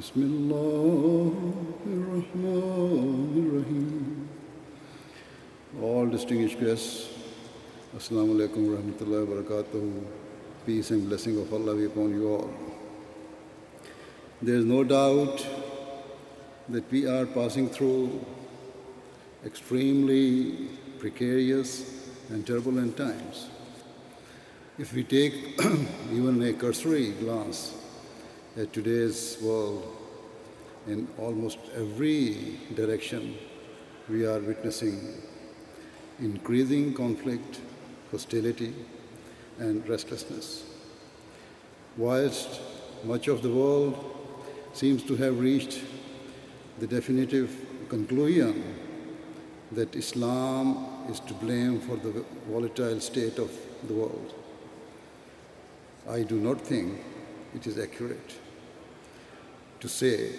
بسم الله الرحمن الرحيم All distinguished guests, Assalamu alaikum wa rahmatullahi wa barakatuh. Peace and blessing of Allah be upon you all. There is no doubt that we are passing through extremely precarious and turbulent times. If we take even a cursory glance at today's world, in almost every direction, we are witnessing increasing conflict, hostility, and restlessness. Whilst much of the world seems to have reached the definitive conclusion that Islam is to blame for the volatile state of the world. I do not think it is accurate to say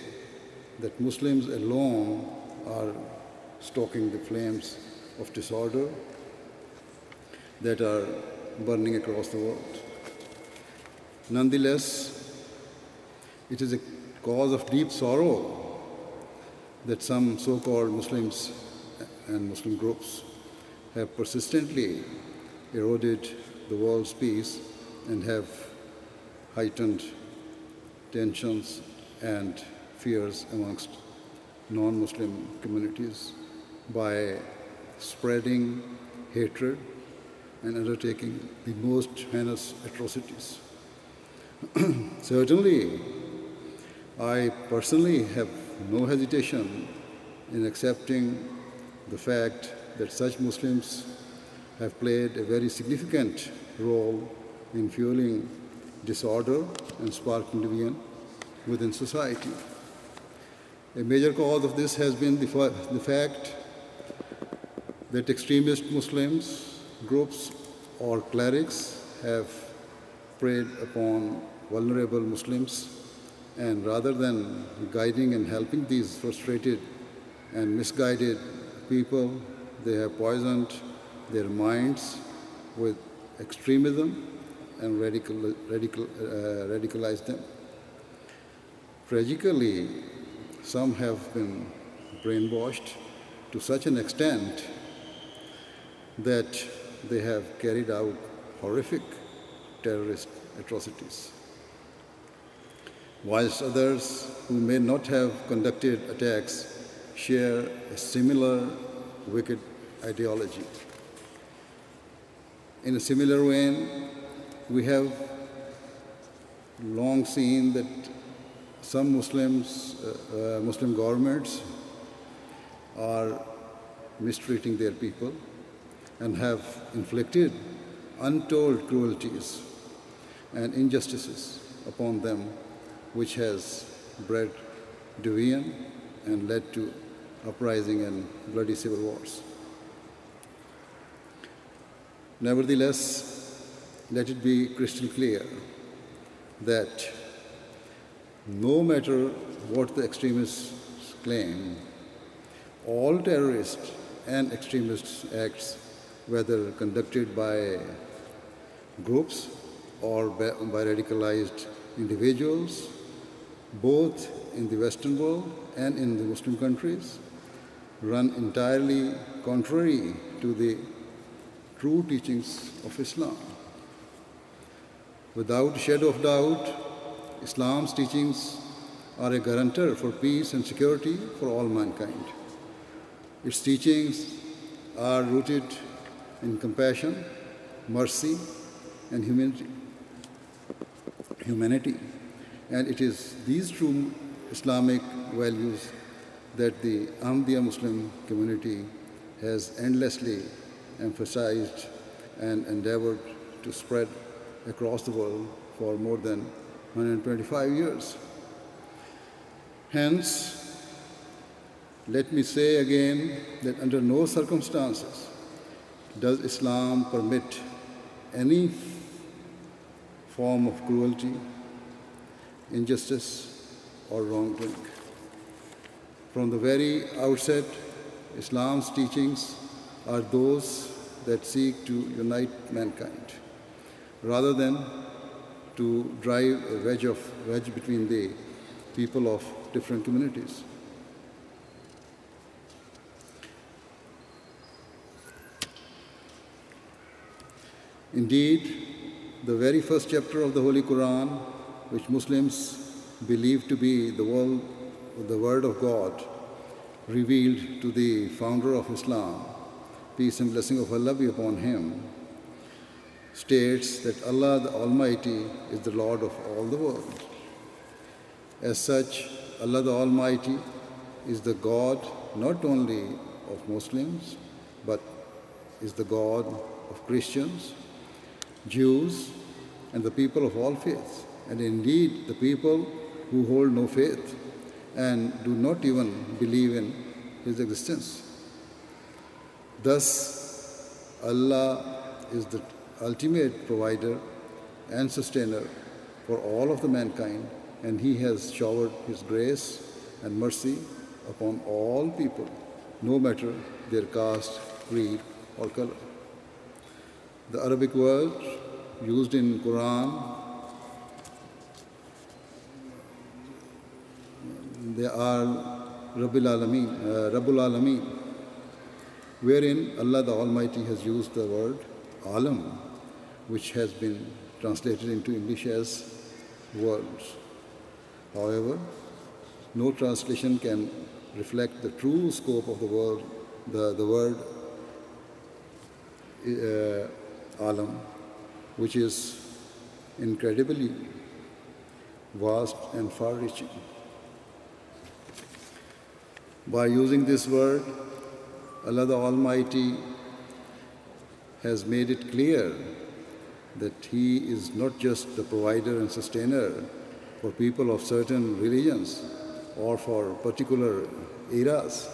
that Muslims alone are stoking the flames of disorder that are burning across the world. Nonetheless, it is a cause of deep sorrow that some so called Muslims and Muslim groups have persistently eroded the world's peace and have heightened tensions and fears amongst non Muslim communities by spreading hatred and undertaking the most heinous atrocities. Certainly, I personally have no hesitation in accepting the fact that such Muslims have played a very significant role in fueling disorder and sparking division within society. A major cause of this has been the, the fact that extremist Muslims, groups, or clerics have preyed upon vulnerable Muslims and rather than guiding and helping these frustrated and misguided people, they have poisoned their minds with extremism and radical, radical, uh, radicalized them. Tragically, some have been brainwashed to such an extent that they have carried out horrific terrorist atrocities. Whilst others who may not have conducted attacks share a similar wicked ideology. In a similar vein, we have long seen that some Muslims, uh, uh, Muslim governments are mistreating their people and have inflicted untold cruelties and injustices upon them, which has bred division and led to uprising and bloody civil wars. Nevertheless, let it be crystal clear that no matter what the extremists claim, all terrorist and extremist acts, whether conducted by groups or by, by radicalized individuals, both in the Western world and in the Muslim countries, run entirely contrary to the true teachings of Islam. Without a shadow of doubt, Islam's teachings are a guarantor for peace and security for all mankind. Its teachings are rooted in compassion, mercy, and humanity. humanity. And it is these true Islamic values that the Ahmadiyya Muslim community has endlessly emphasized and endeavored to spread across the world for more than 125 years. Hence, let me say again that under no circumstances does Islam permit any form of cruelty, injustice, or wrongdoing. From the very outset, Islam's teachings are those that seek to unite mankind rather than to drive a wedge, of, wedge between the people of different communities. Indeed, the very first chapter of the Holy Quran, which Muslims believe to be the word, the word of God, revealed to the founder of Islam, peace and blessing of Allah be upon him, states that Allah the Almighty is the Lord of all the world. As such, Allah the Almighty is the God not only of Muslims, but is the God of Christians, Jews, and the people of all faiths, and indeed the people who hold no faith and do not even believe in His existence. Thus, Allah is the ultimate provider and sustainer for all of the mankind, and He has showered His grace and mercy upon all people, no matter their caste, creed, or color. The Arabic words used in Quran they are Rabbil Alameen, uh, Rabbul Alameen, wherein Allah the Almighty has used the word Alam, which has been translated into English as worlds. However, no translation can reflect the true scope of the word, the, the word uh, Alam, which is incredibly vast and far reaching. By using this word, Allah the Almighty has made it clear that He is not just the provider and sustainer for people of certain religions or for particular eras.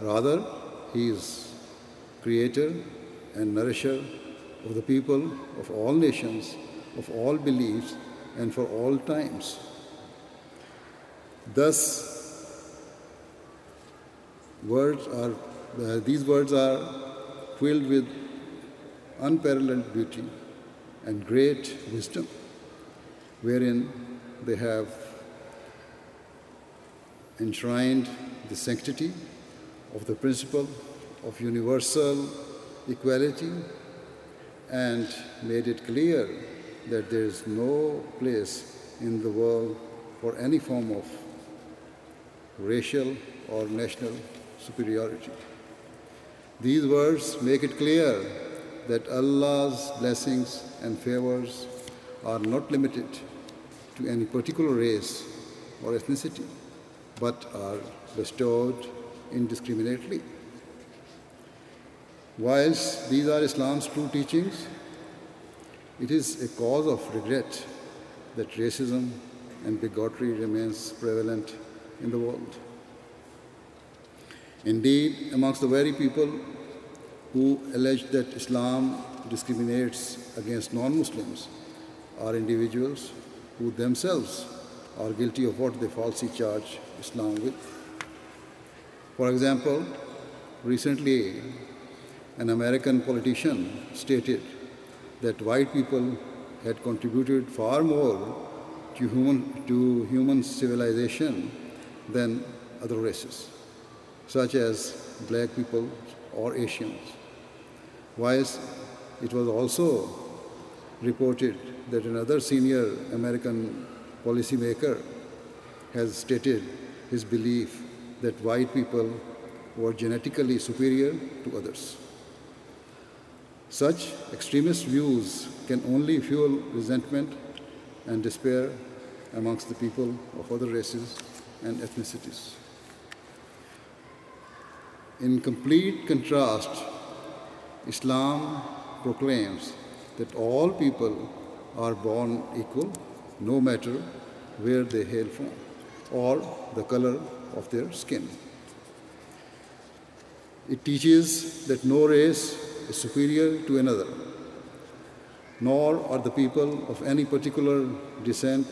Rather, He is creator and nourisher of the people of all nations, of all beliefs, and for all times. Thus, words are, uh, these words are filled with unparalleled beauty and great wisdom, wherein they have enshrined the sanctity of the principle of universal equality and made it clear that there is no place in the world for any form of racial or national superiority. These words make it clear that Allah's blessings and favors are not limited to any particular race or ethnicity, but are bestowed indiscriminately. Whilst these are Islam's true teachings, it is a cause of regret that racism and bigotry remains prevalent in the world. Indeed, amongst the very people who allege that Islam discriminates against non Muslims are individuals who themselves are guilty of what they falsely charge Islam with. For example, recently an American politician stated that white people had contributed far more to human, to human civilization than other races such as black people or Asians. Whilst it was also reported that another senior American policymaker has stated his belief that white people were genetically superior to others. Such extremist views can only fuel resentment and despair amongst the people of other races and ethnicities. In complete contrast, Islam proclaims that all people are born equal, no matter where they hail from. or the color of their skin. It teaches that no race is superior to another, nor are the people of any particular descent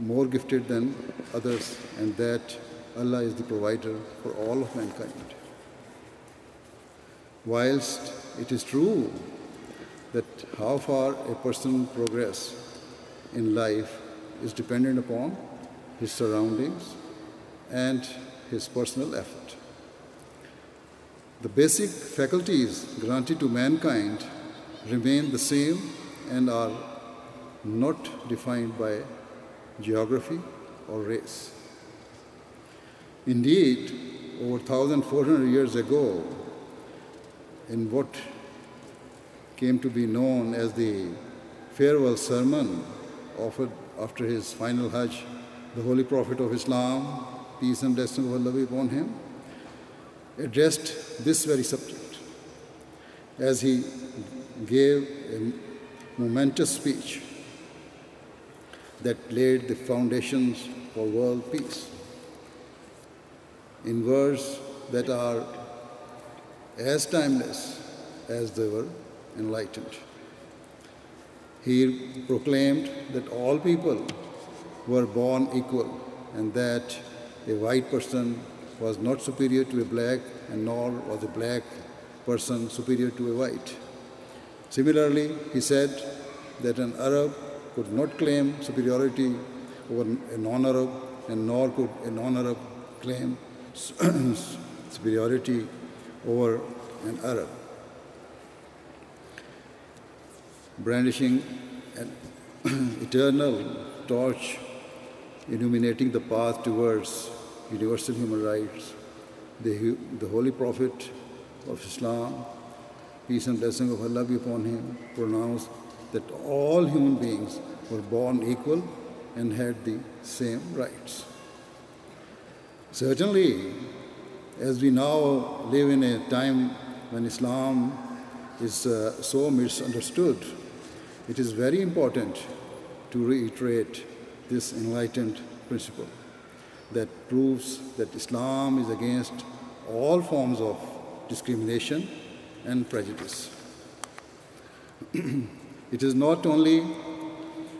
more gifted than others, and that Allah is the provider for all of mankind. Whilst it is true that how far a person progress in life is dependent upon his surroundings and his personal effort. The basic faculties granted to mankind remain the same and are not defined by geography or race. Indeed, over 1400 years ago, in what came to be known as the farewell sermon offered after his final Hajj, the Holy Prophet of Islam, peace and blessing of Allah be upon him, addressed this very subject as he gave a momentous speech that laid the foundations for world peace in words that are as timeless as they were enlightened. He proclaimed that all people were born equal and that a white person was not superior to a black and nor was a black person superior to a white. Similarly, he said that an Arab could not claim superiority over a non Arab, and nor could a non Arab claim superiority over an Arab. Brandishing an eternal torch illuminating the path towards universal human rights, the, the Holy Prophet of Islam, peace and blessing of Allah be upon him, pronounced that all human beings were born equal and had the same rights. Certainly, as we now live in a time when Islam is uh, so misunderstood, it is very important to reiterate this enlightened principle that proves that Islam is against all forms of discrimination and prejudice. it is not only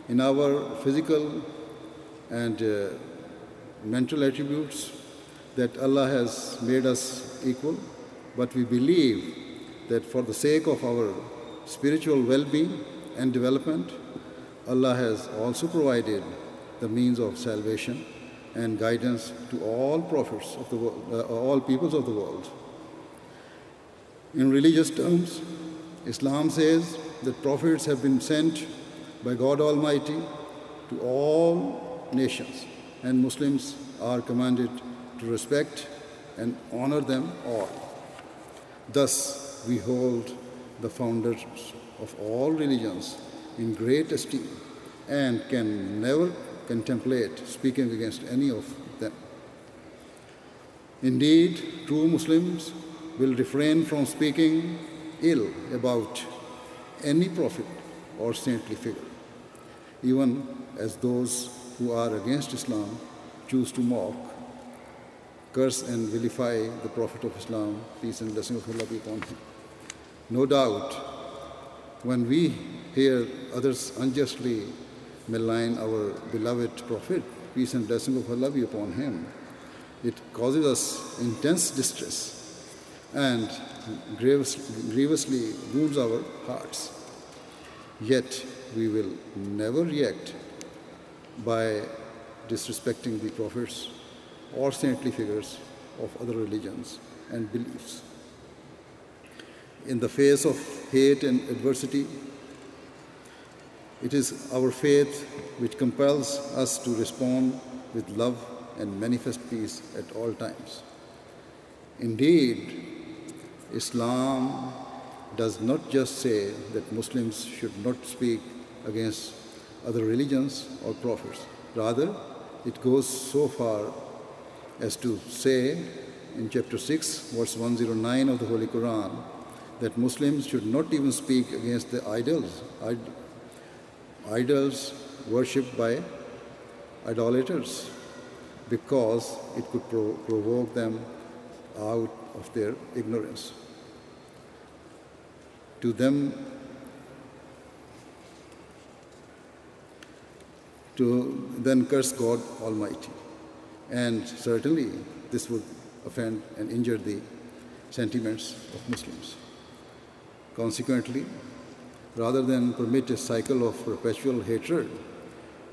in our physical and uh, mental attributes that Allah has made us equal, but we believe that for the sake of our spiritual well being and development, Allah has also provided the means of salvation and guidance to all prophets of the world, uh, all peoples of the world. In religious terms, Islam says that prophets have been sent by God Almighty to all nations, and Muslims are commanded to respect and honor them all. Thus, we hold the founders of all religions in great esteem and can never contemplate speaking against any of them. Indeed, true Muslims will refrain from speaking ill about any prophet or saintly figure, even as those who are against Islam choose to mock, curse, and vilify the Prophet of Islam, peace and blessing of Allah be upon him. No doubt, when we hear others unjustly malign our beloved Prophet, peace and blessing of Allah be upon him, it causes us intense distress and grievously wounds our hearts. Yet we will never react by disrespecting the prophets or saintly figures of other religions and beliefs. In the face of hate and adversity, it is our faith which compels us to respond with love and manifest peace at all times. Indeed, Islam does not just say that Muslims should not speak against other religions or prophets. Rather, it goes so far as to say in chapter 6, verse 109 of the Holy Quran, that Muslims should not even speak against the idols idols worshipped by idolaters because it could pro- provoke them out of their ignorance. To them, to then curse God Almighty. And certainly this would offend and injure the sentiments of Muslims. Consequently, rather than permit a cycle of perpetual hatred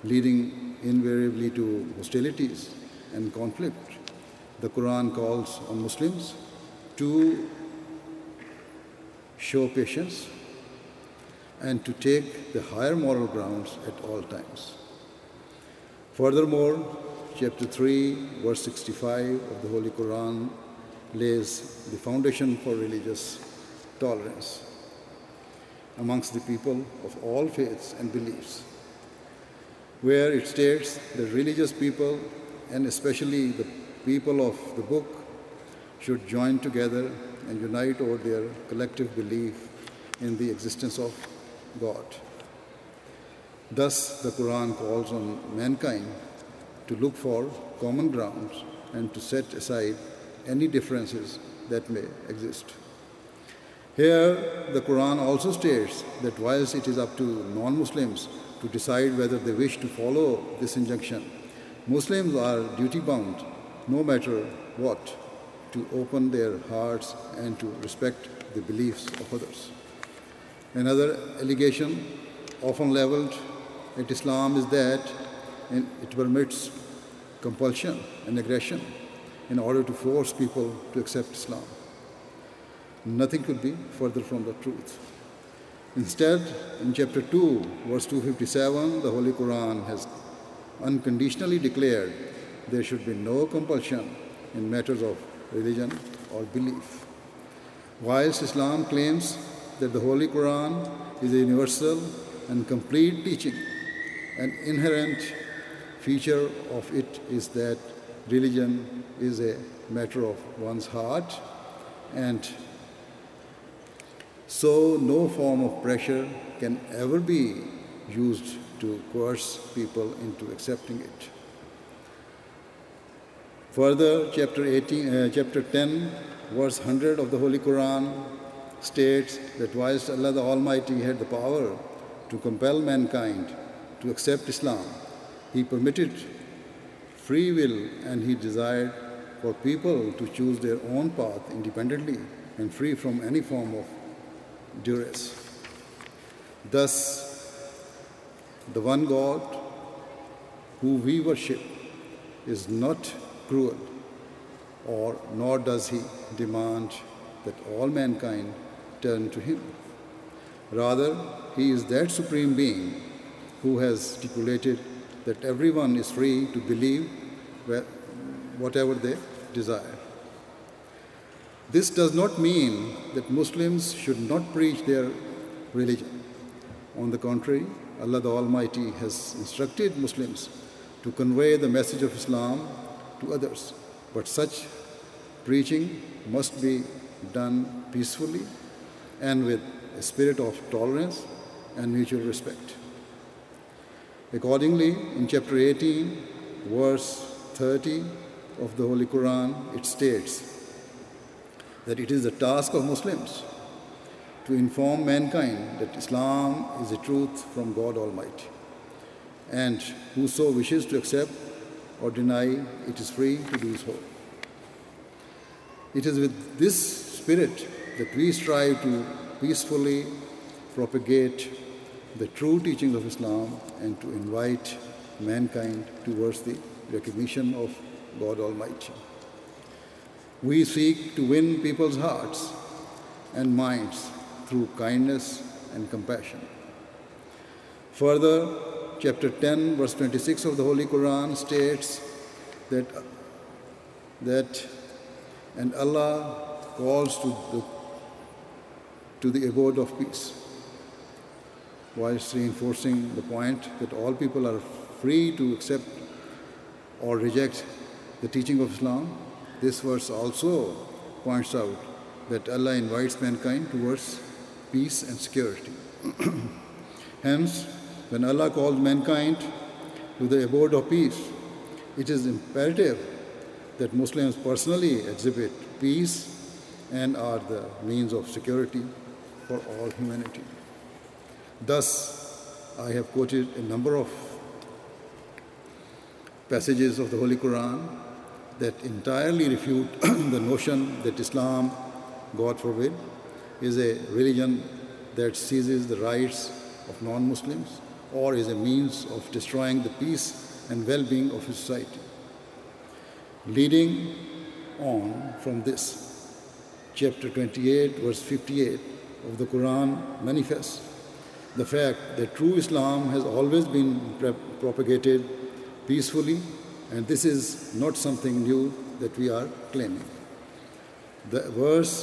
leading invariably to hostilities and conflict, the Quran calls on Muslims to show patience and to take the higher moral grounds at all times. Furthermore, chapter 3, verse 65 of the Holy Quran lays the foundation for religious tolerance amongst the people of all faiths and beliefs, where it states that religious people, and especially the people of the book, should join together and unite over their collective belief in the existence of God. Thus, the Quran calls on mankind to look for common grounds and to set aside any differences that may exist. Here, the Quran also states that whilst it is up to non Muslims to decide whether they wish to follow this injunction, Muslims are duty bound, no matter what, to open their hearts and to respect the beliefs of others. Another allegation, often leveled at Islam, is that it permits compulsion and aggression in order to force people to accept Islam. Nothing could be further from the truth. Instead, in chapter 2, verse 257, the Holy Quran has unconditionally declared there should be no compulsion in matters of religion or belief. Whilst Islam claims that the Holy Quran is a universal and complete teaching, an inherent feature of it is that religion is a matter of one's heart and so no form of pressure can ever be used to coerce people into accepting it. Further, chapter 18, uh, chapter 10, verse 100 of the Holy Quran states that whilst Allah the Almighty had the power to compel mankind to accept Islam, He permitted free will and He desired for people to choose their own path independently and free from any form of duress. Thus, the one God who we worship is not cruel, or nor does he demand that all mankind turn to him. Rather, he is that supreme being who has stipulated that everyone is free to believe whatever they desire. This does not mean that Muslims should not preach their religion. On the contrary, Allah the Almighty has instructed Muslims to convey the message of Islam to others. But such preaching must be done peacefully and with a spirit of tolerance and mutual respect. Accordingly, in chapter 18, verse 30 of the Holy Quran, it states, that it is the task of Muslims to inform mankind that Islam is the truth from God Almighty. And whoso wishes to accept or deny, it is free to do so. It is with this spirit that we strive to peacefully propagate the true teachings of Islam and to invite mankind towards the recognition of God Almighty. We seek to win people's hearts and minds through kindness and compassion. Further, chapter 10, verse 26 of the Holy Quran states that, that and Allah calls to the, to the abode of peace, whilst reinforcing the point that all people are free to accept or reject the teaching of Islam this verse also points out that Allah invites mankind towards peace and security. Hence, when Allah calls mankind to the abode of peace, it is imperative that Muslims personally exhibit peace and are the means of security for all humanity. Thus, I have quoted a number of passages of the Holy Quran that entirely refute the notion that Islam, God forbid, is a religion that seizes the rights of non Muslims or is a means of destroying the peace and well being of society. Leading on from this, chapter 28, verse 58 of the Quran manifests the fact that true Islam has always been propagated peacefully, and this is not something new that we are claiming. The verse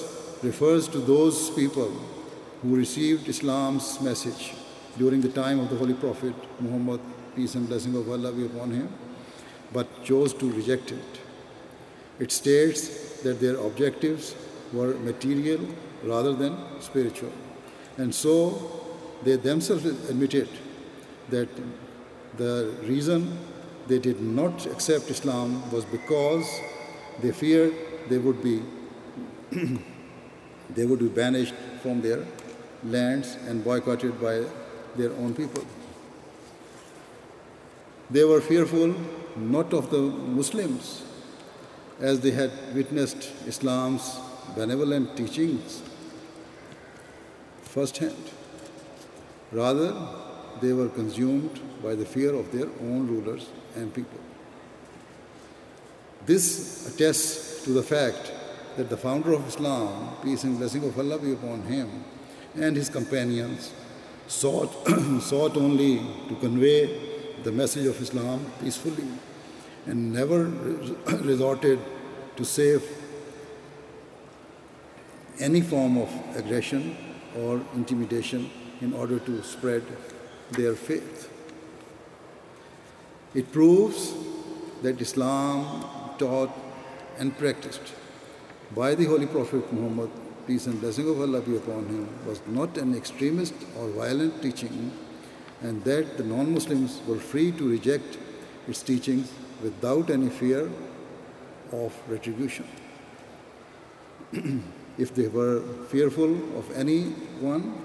refers to those people who received Islam's message during the time of the Holy Prophet Muhammad, peace and blessing of Allah be upon him, but chose to reject it. It states that their objectives were material rather than spiritual. And so they themselves admitted that the reason they did not accept Islam was because they feared they would be they would be banished from their lands and boycotted by their own people. They were fearful not of the Muslims, as they had witnessed Islam's benevolent teachings firsthand. Rather, they were consumed by the fear of their own rulers and people. This attests to the fact that the founder of Islam, peace and blessing of Allah be upon him, and his companions sought, sought only to convey the message of Islam peacefully and never resorted to save any form of aggression or intimidation in order to spread their faith. It proves that Islam taught and practiced by the Holy Prophet Muhammad, peace and blessing of Allah be upon him, was not an extremist or violent teaching, and that the non Muslims were free to reject its teachings without any fear of retribution. if they were fearful of anyone,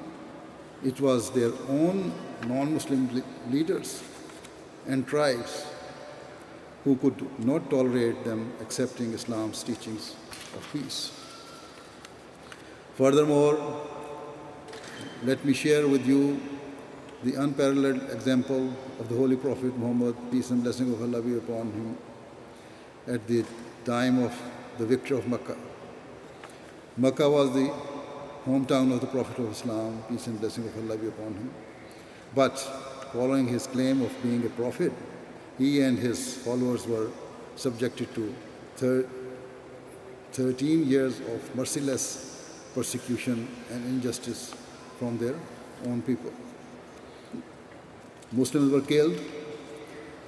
it was their own non Muslim leaders and tribes who could not tolerate them accepting Islam's teachings of peace. Furthermore, let me share with you the unparalleled example of the Holy Prophet Muhammad, peace and blessing of Allah be upon him, at the time of the victory of Makkah. Makkah was the hometown of the Prophet of Islam, peace and blessing of Allah be upon him. But following his claim of being a prophet, he and his followers were subjected to thir- 13 years of merciless persecution and injustice from their own people. Muslims were killed,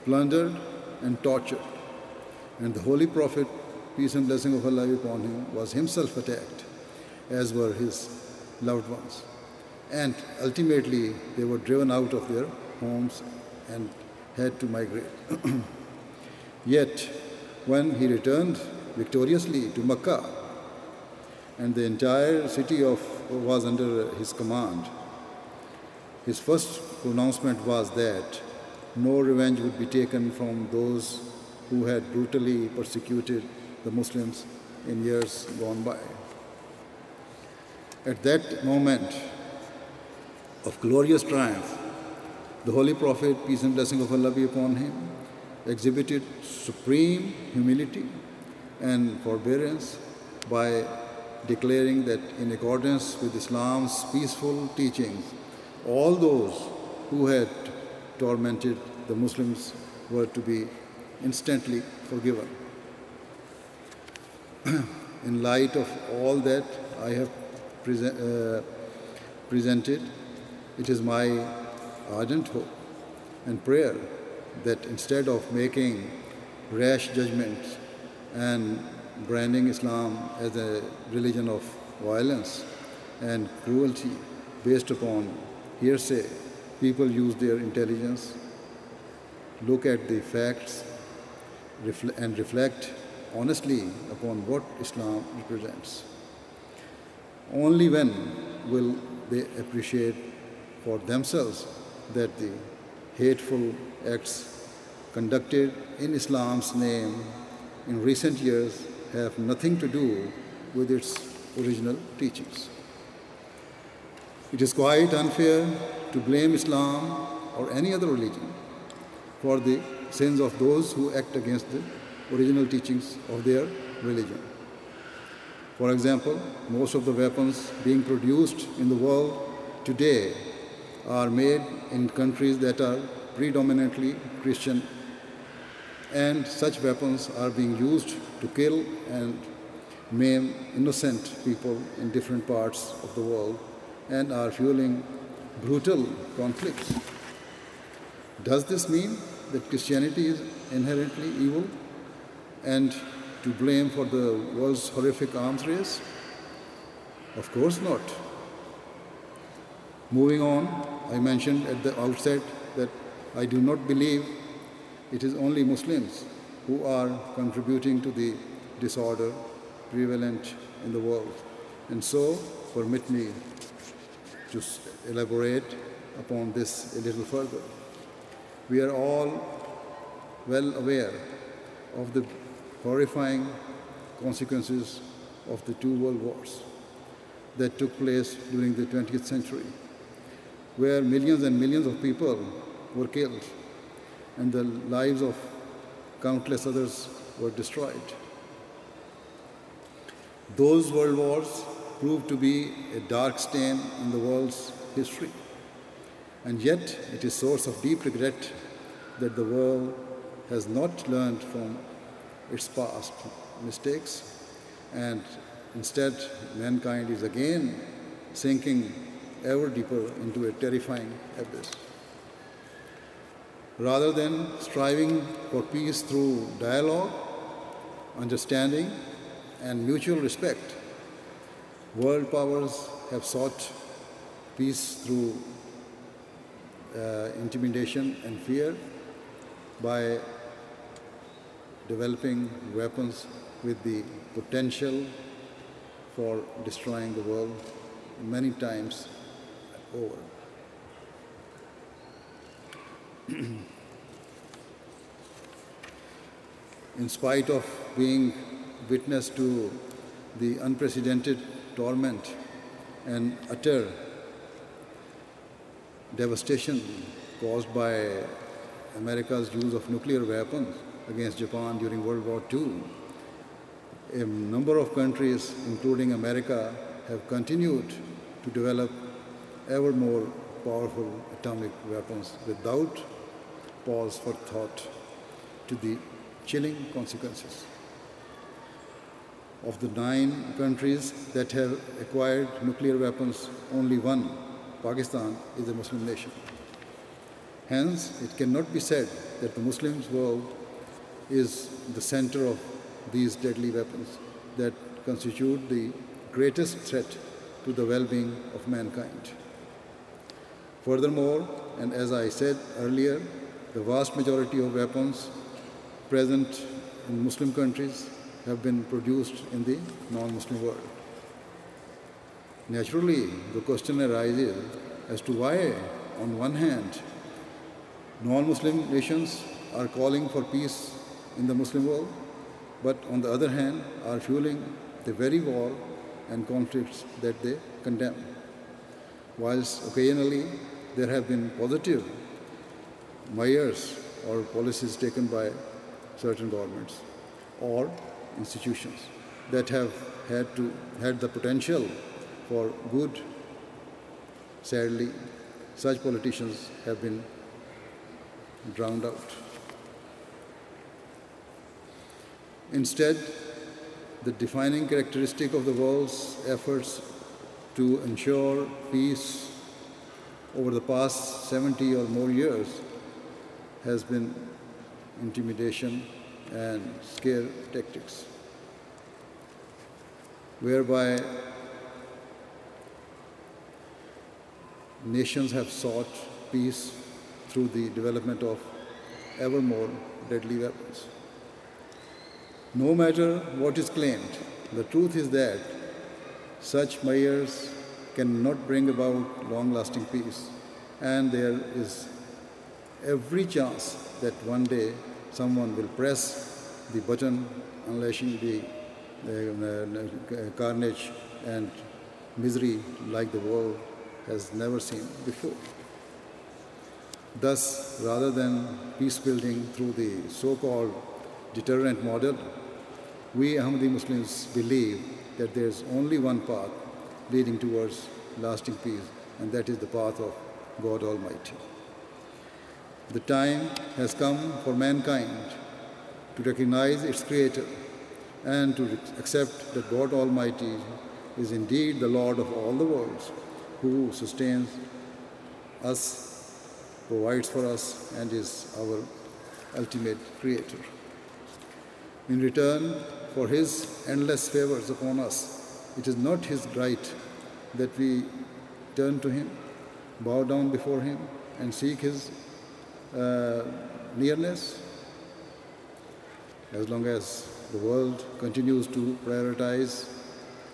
plundered, and tortured. And the Holy Prophet, peace and blessing of Allah be upon him, was himself attacked as were his loved ones. And ultimately, they were driven out of their homes and had to migrate. Yet, when he returned victoriously to Makkah, and the entire city of, was under his command, his first pronouncement was that no revenge would be taken from those who had brutally persecuted the Muslims in years gone by. At that moment of glorious triumph, the Holy Prophet, peace and blessing of Allah be upon him, exhibited supreme humility and forbearance by declaring that in accordance with Islam's peaceful teachings, all those who had tormented the Muslims were to be instantly forgiven. in light of all that I have present, uh, presented, it is my ardent hope and prayer that instead of making rash judgments and branding Islam as a religion of violence and cruelty based upon hearsay, people use their intelligence, look at the facts and reflect honestly upon what Islam represents. Only when will they appreciate for themselves that the hateful acts conducted in Islam's name in recent years have nothing to do with its original teachings. It is quite unfair to blame Islam or any other religion for the sins of those who act against the original teachings of their religion. For example, most of the weapons being produced in the world today are made in countries that are predominantly Christian, and such weapons are being used to kill and maim innocent people in different parts of the world and are fueling brutal conflicts. Does this mean that Christianity is inherently evil and to blame for the world's horrific arms race? Of course not. Moving on, I mentioned at the outset that I do not believe it is only Muslims who are contributing to the disorder prevalent in the world. And so, permit me to elaborate upon this a little further. We are all well aware of the horrifying consequences of the two world wars that took place during the 20th century, where millions and millions of people were killed and the lives of countless others were destroyed. Those world wars proved to be a dark stain in the world's history. And yet, it is source of deep regret that the world has not learned from its past mistakes, and instead, mankind is again sinking ever deeper into a terrifying abyss. Rather than striving for peace through dialogue, understanding, and mutual respect, world powers have sought peace through uh, intimidation and fear by developing weapons with the potential for destroying the world many times over. In spite of being witness to the unprecedented torment and utter devastation caused by America's use of nuclear weapons against Japan during World War II. A number of countries, including America, have continued to develop ever more powerful atomic weapons without pause for thought to the chilling consequences. Of the nine countries that have acquired nuclear weapons, only one, Pakistan, is a Muslim nation. Hence, it cannot be said that the Muslim world is the center of these deadly weapons that constitute the greatest threat to the well being of mankind. Furthermore, and as I said earlier, the vast majority of weapons present in Muslim countries have been produced in the non Muslim world. Naturally, the question arises as to why, on one hand, non Muslim nations are calling for peace in the Muslim world, but on the other hand, are fueling the very war and conflicts that they condemn. Whilst occasionally there have been positive measures or policies taken by certain governments or institutions that have had to had the potential for good sadly such politicians have been drowned out instead the defining characteristic of the world's efforts to ensure peace over the past 70 or more years has been intimidation and scare tactics, whereby nations have sought peace through the development of ever more deadly weapons. No matter what is claimed, the truth is that such measures cannot bring about long lasting peace, and there is every chance that one day someone will press the button unleashing the uh, carnage and misery like the world has never seen before. Thus, rather than peace building through the so called deterrent model, we Ahmadi Muslims believe that there is only one path leading towards lasting peace, and that is the path of God Almighty. The time has come for mankind to recognize its Creator and to accept that God Almighty is indeed the Lord of all the worlds, who sustains us provides for us and is our ultimate creator. In return for his endless favors upon us, it is not his right that we turn to him, bow down before him, and seek his uh, nearness. As long as the world continues to prioritize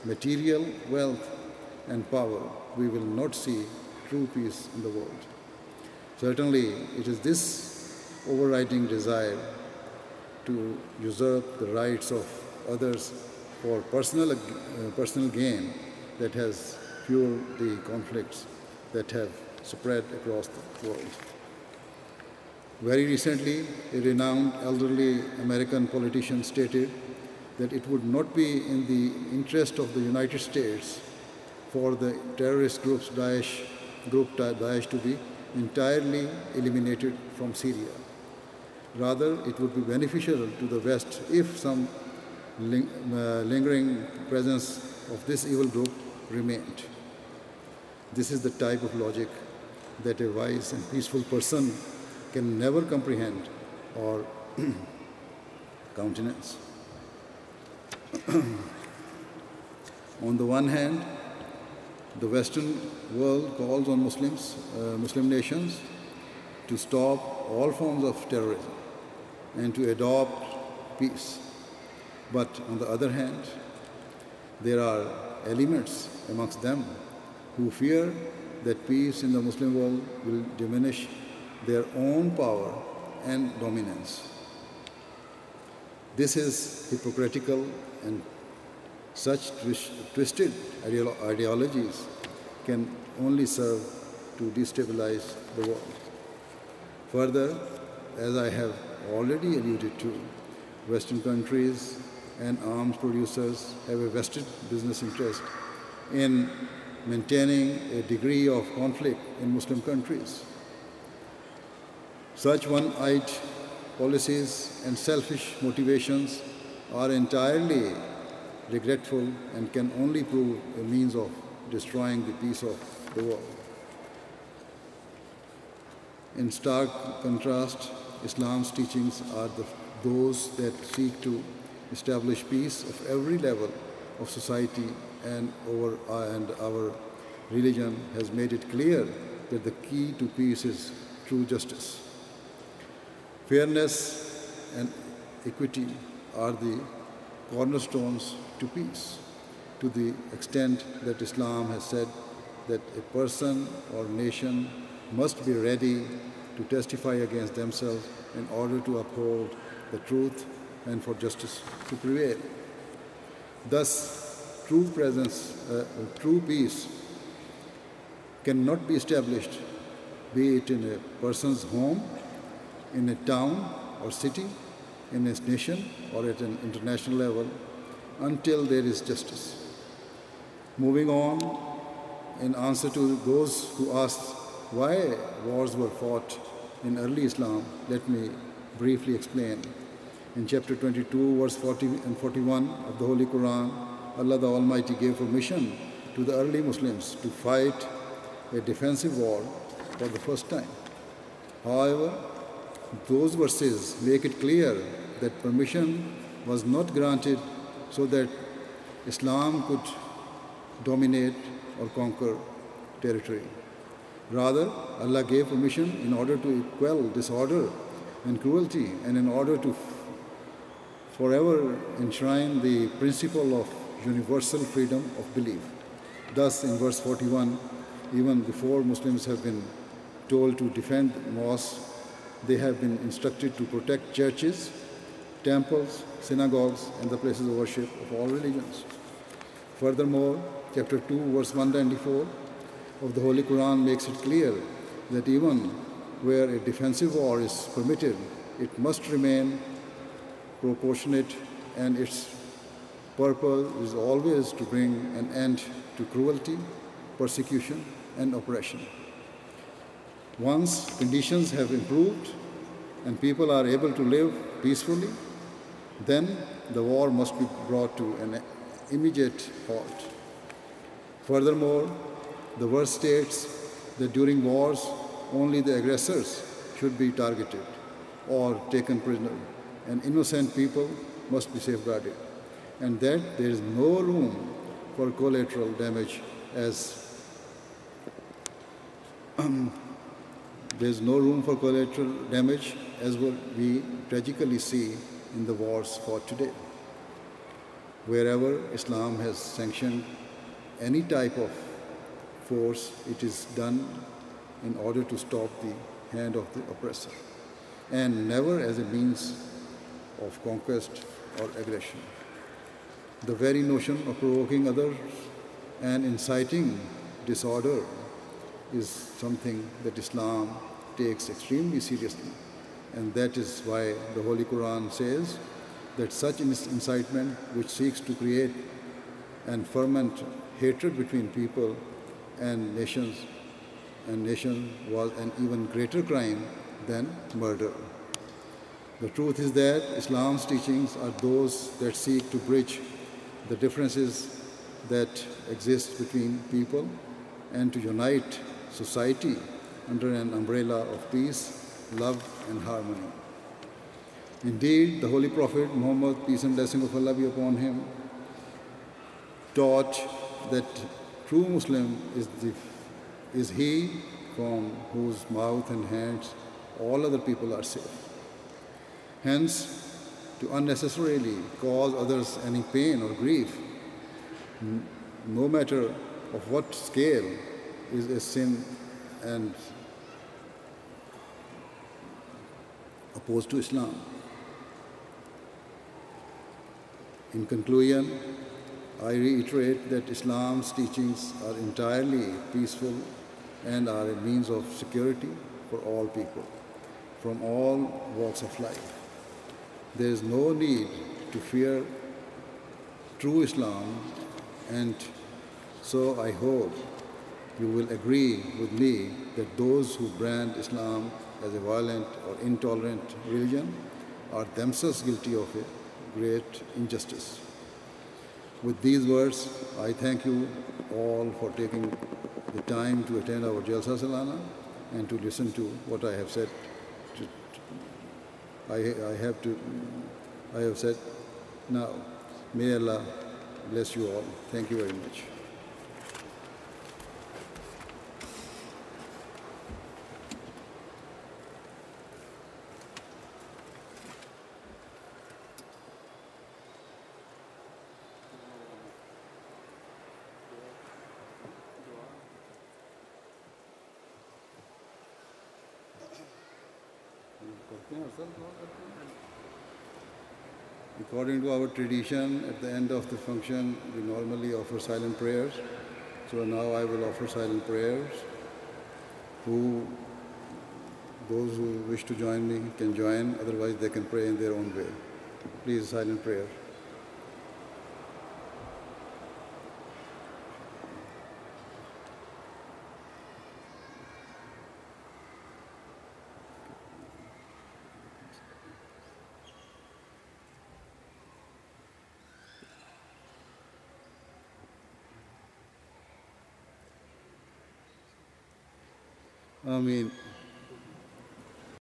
material wealth and power, we will not see true peace in the world. Certainly, it is this overriding desire to usurp the rights of others for personal, uh, personal gain that has fueled the conflicts that have spread across the world. Very recently, a renowned elderly American politician stated that it would not be in the interest of the United States for the terrorist groups Daesh, group Daesh to be entirely eliminated from Syria. Rather, it would be beneficial to the West if some ling uh, lingering presence of this evil group remained. This is the type of logic that a wise and peaceful person can never comprehend or countenance. On the one hand, the Western world calls on Muslims, uh, Muslim nations, to stop all forms of terrorism and to adopt peace. But on the other hand, there are elements amongst them who fear that peace in the Muslim world will diminish their own power and dominance. This is hypocritical and such twisted ideologies can only serve to destabilize the world. Further, as I have already alluded to, Western countries and arms producers have a vested business interest in maintaining a degree of conflict in Muslim countries. Such one eyed policies and selfish motivations are entirely regretful and can only prove a means of destroying the peace of the world. In stark contrast, Islam's teachings are the, those that seek to establish peace of every level of society and, over, uh, and our religion has made it clear that the key to peace is true justice. Fairness and equity are the cornerstones to peace, to the extent that Islam has said that a person or nation must be ready to testify against themselves in order to uphold the truth and for justice to prevail. Thus, true presence, uh, true peace cannot be established, be it in a person's home, in a town or city, in a nation, or at an international level, until there is justice. Moving on, in answer to those who asked why wars were fought in early Islam, let me briefly explain. In chapter 22, verse 40 and 41 of the Holy Quran, Allah the Almighty gave permission to the early Muslims to fight a defensive war for the first time. However, those verses make it clear that permission was not granted so that Islam could dominate or conquer territory. Rather, Allah gave permission in order to quell disorder and cruelty, and in order to forever enshrine the principle of universal freedom of belief. Thus, in verse 41, even before Muslims have been told to defend mosques, they have been instructed to protect churches, temples, synagogues, and the places of worship of all religions. Furthermore, chapter 2, verse 194 of the Holy Quran makes it clear that even where a defensive war is permitted, it must remain proportionate and its purpose is always to bring an end to cruelty, persecution, and oppression. Once conditions have improved and people are able to live peacefully, then the war must be brought to an immediate halt. Furthermore, the verse states that during wars, only the aggressors should be targeted or taken prisoner, and innocent people must be safeguarded, and that there is no room for collateral damage as um, there is no room for collateral damage as what we tragically see in the wars fought today. Wherever Islam has sanctioned any type of force, it is done in order to stop the hand of the oppressor, and never as a means of conquest or aggression. The very notion of provoking others and inciting disorder is something that Islam takes extremely seriously. And that is why the Holy Quran says that such incitement, which seeks to create and ferment hatred between people and nations, and nation was an even greater crime than murder. The truth is that Islam's teachings are those that seek to bridge the differences that exist between people and to unite society under an umbrella of peace, love, and harmony. Indeed, the Holy Prophet Muhammad, peace and blessing of Allah be upon him, taught that true Muslim is, the, is he from whose mouth and hands all other people are safe. Hence, to unnecessarily cause others any pain or grief, no matter of what scale, is a sin and opposed to Islam. In conclusion, I reiterate that Islam's teachings are entirely peaceful and are a means of security for all people from all walks of life. There is no need to fear true Islam, and so I hope you will agree with me that those who brand Islam as a violent or intolerant religion are themselves guilty of a great injustice. With these words, I thank you all for taking the time to attend our Jalsa Salana and to listen to what I have said. I, I have to, I have said now. May Allah bless you all. Thank you very much. According to our tradition, at the end of the function, we normally offer silent prayers. So now I will offer silent prayers. Who, those who wish to join me can join, otherwise they can pray in their own way. Please, silent prayer. I mean,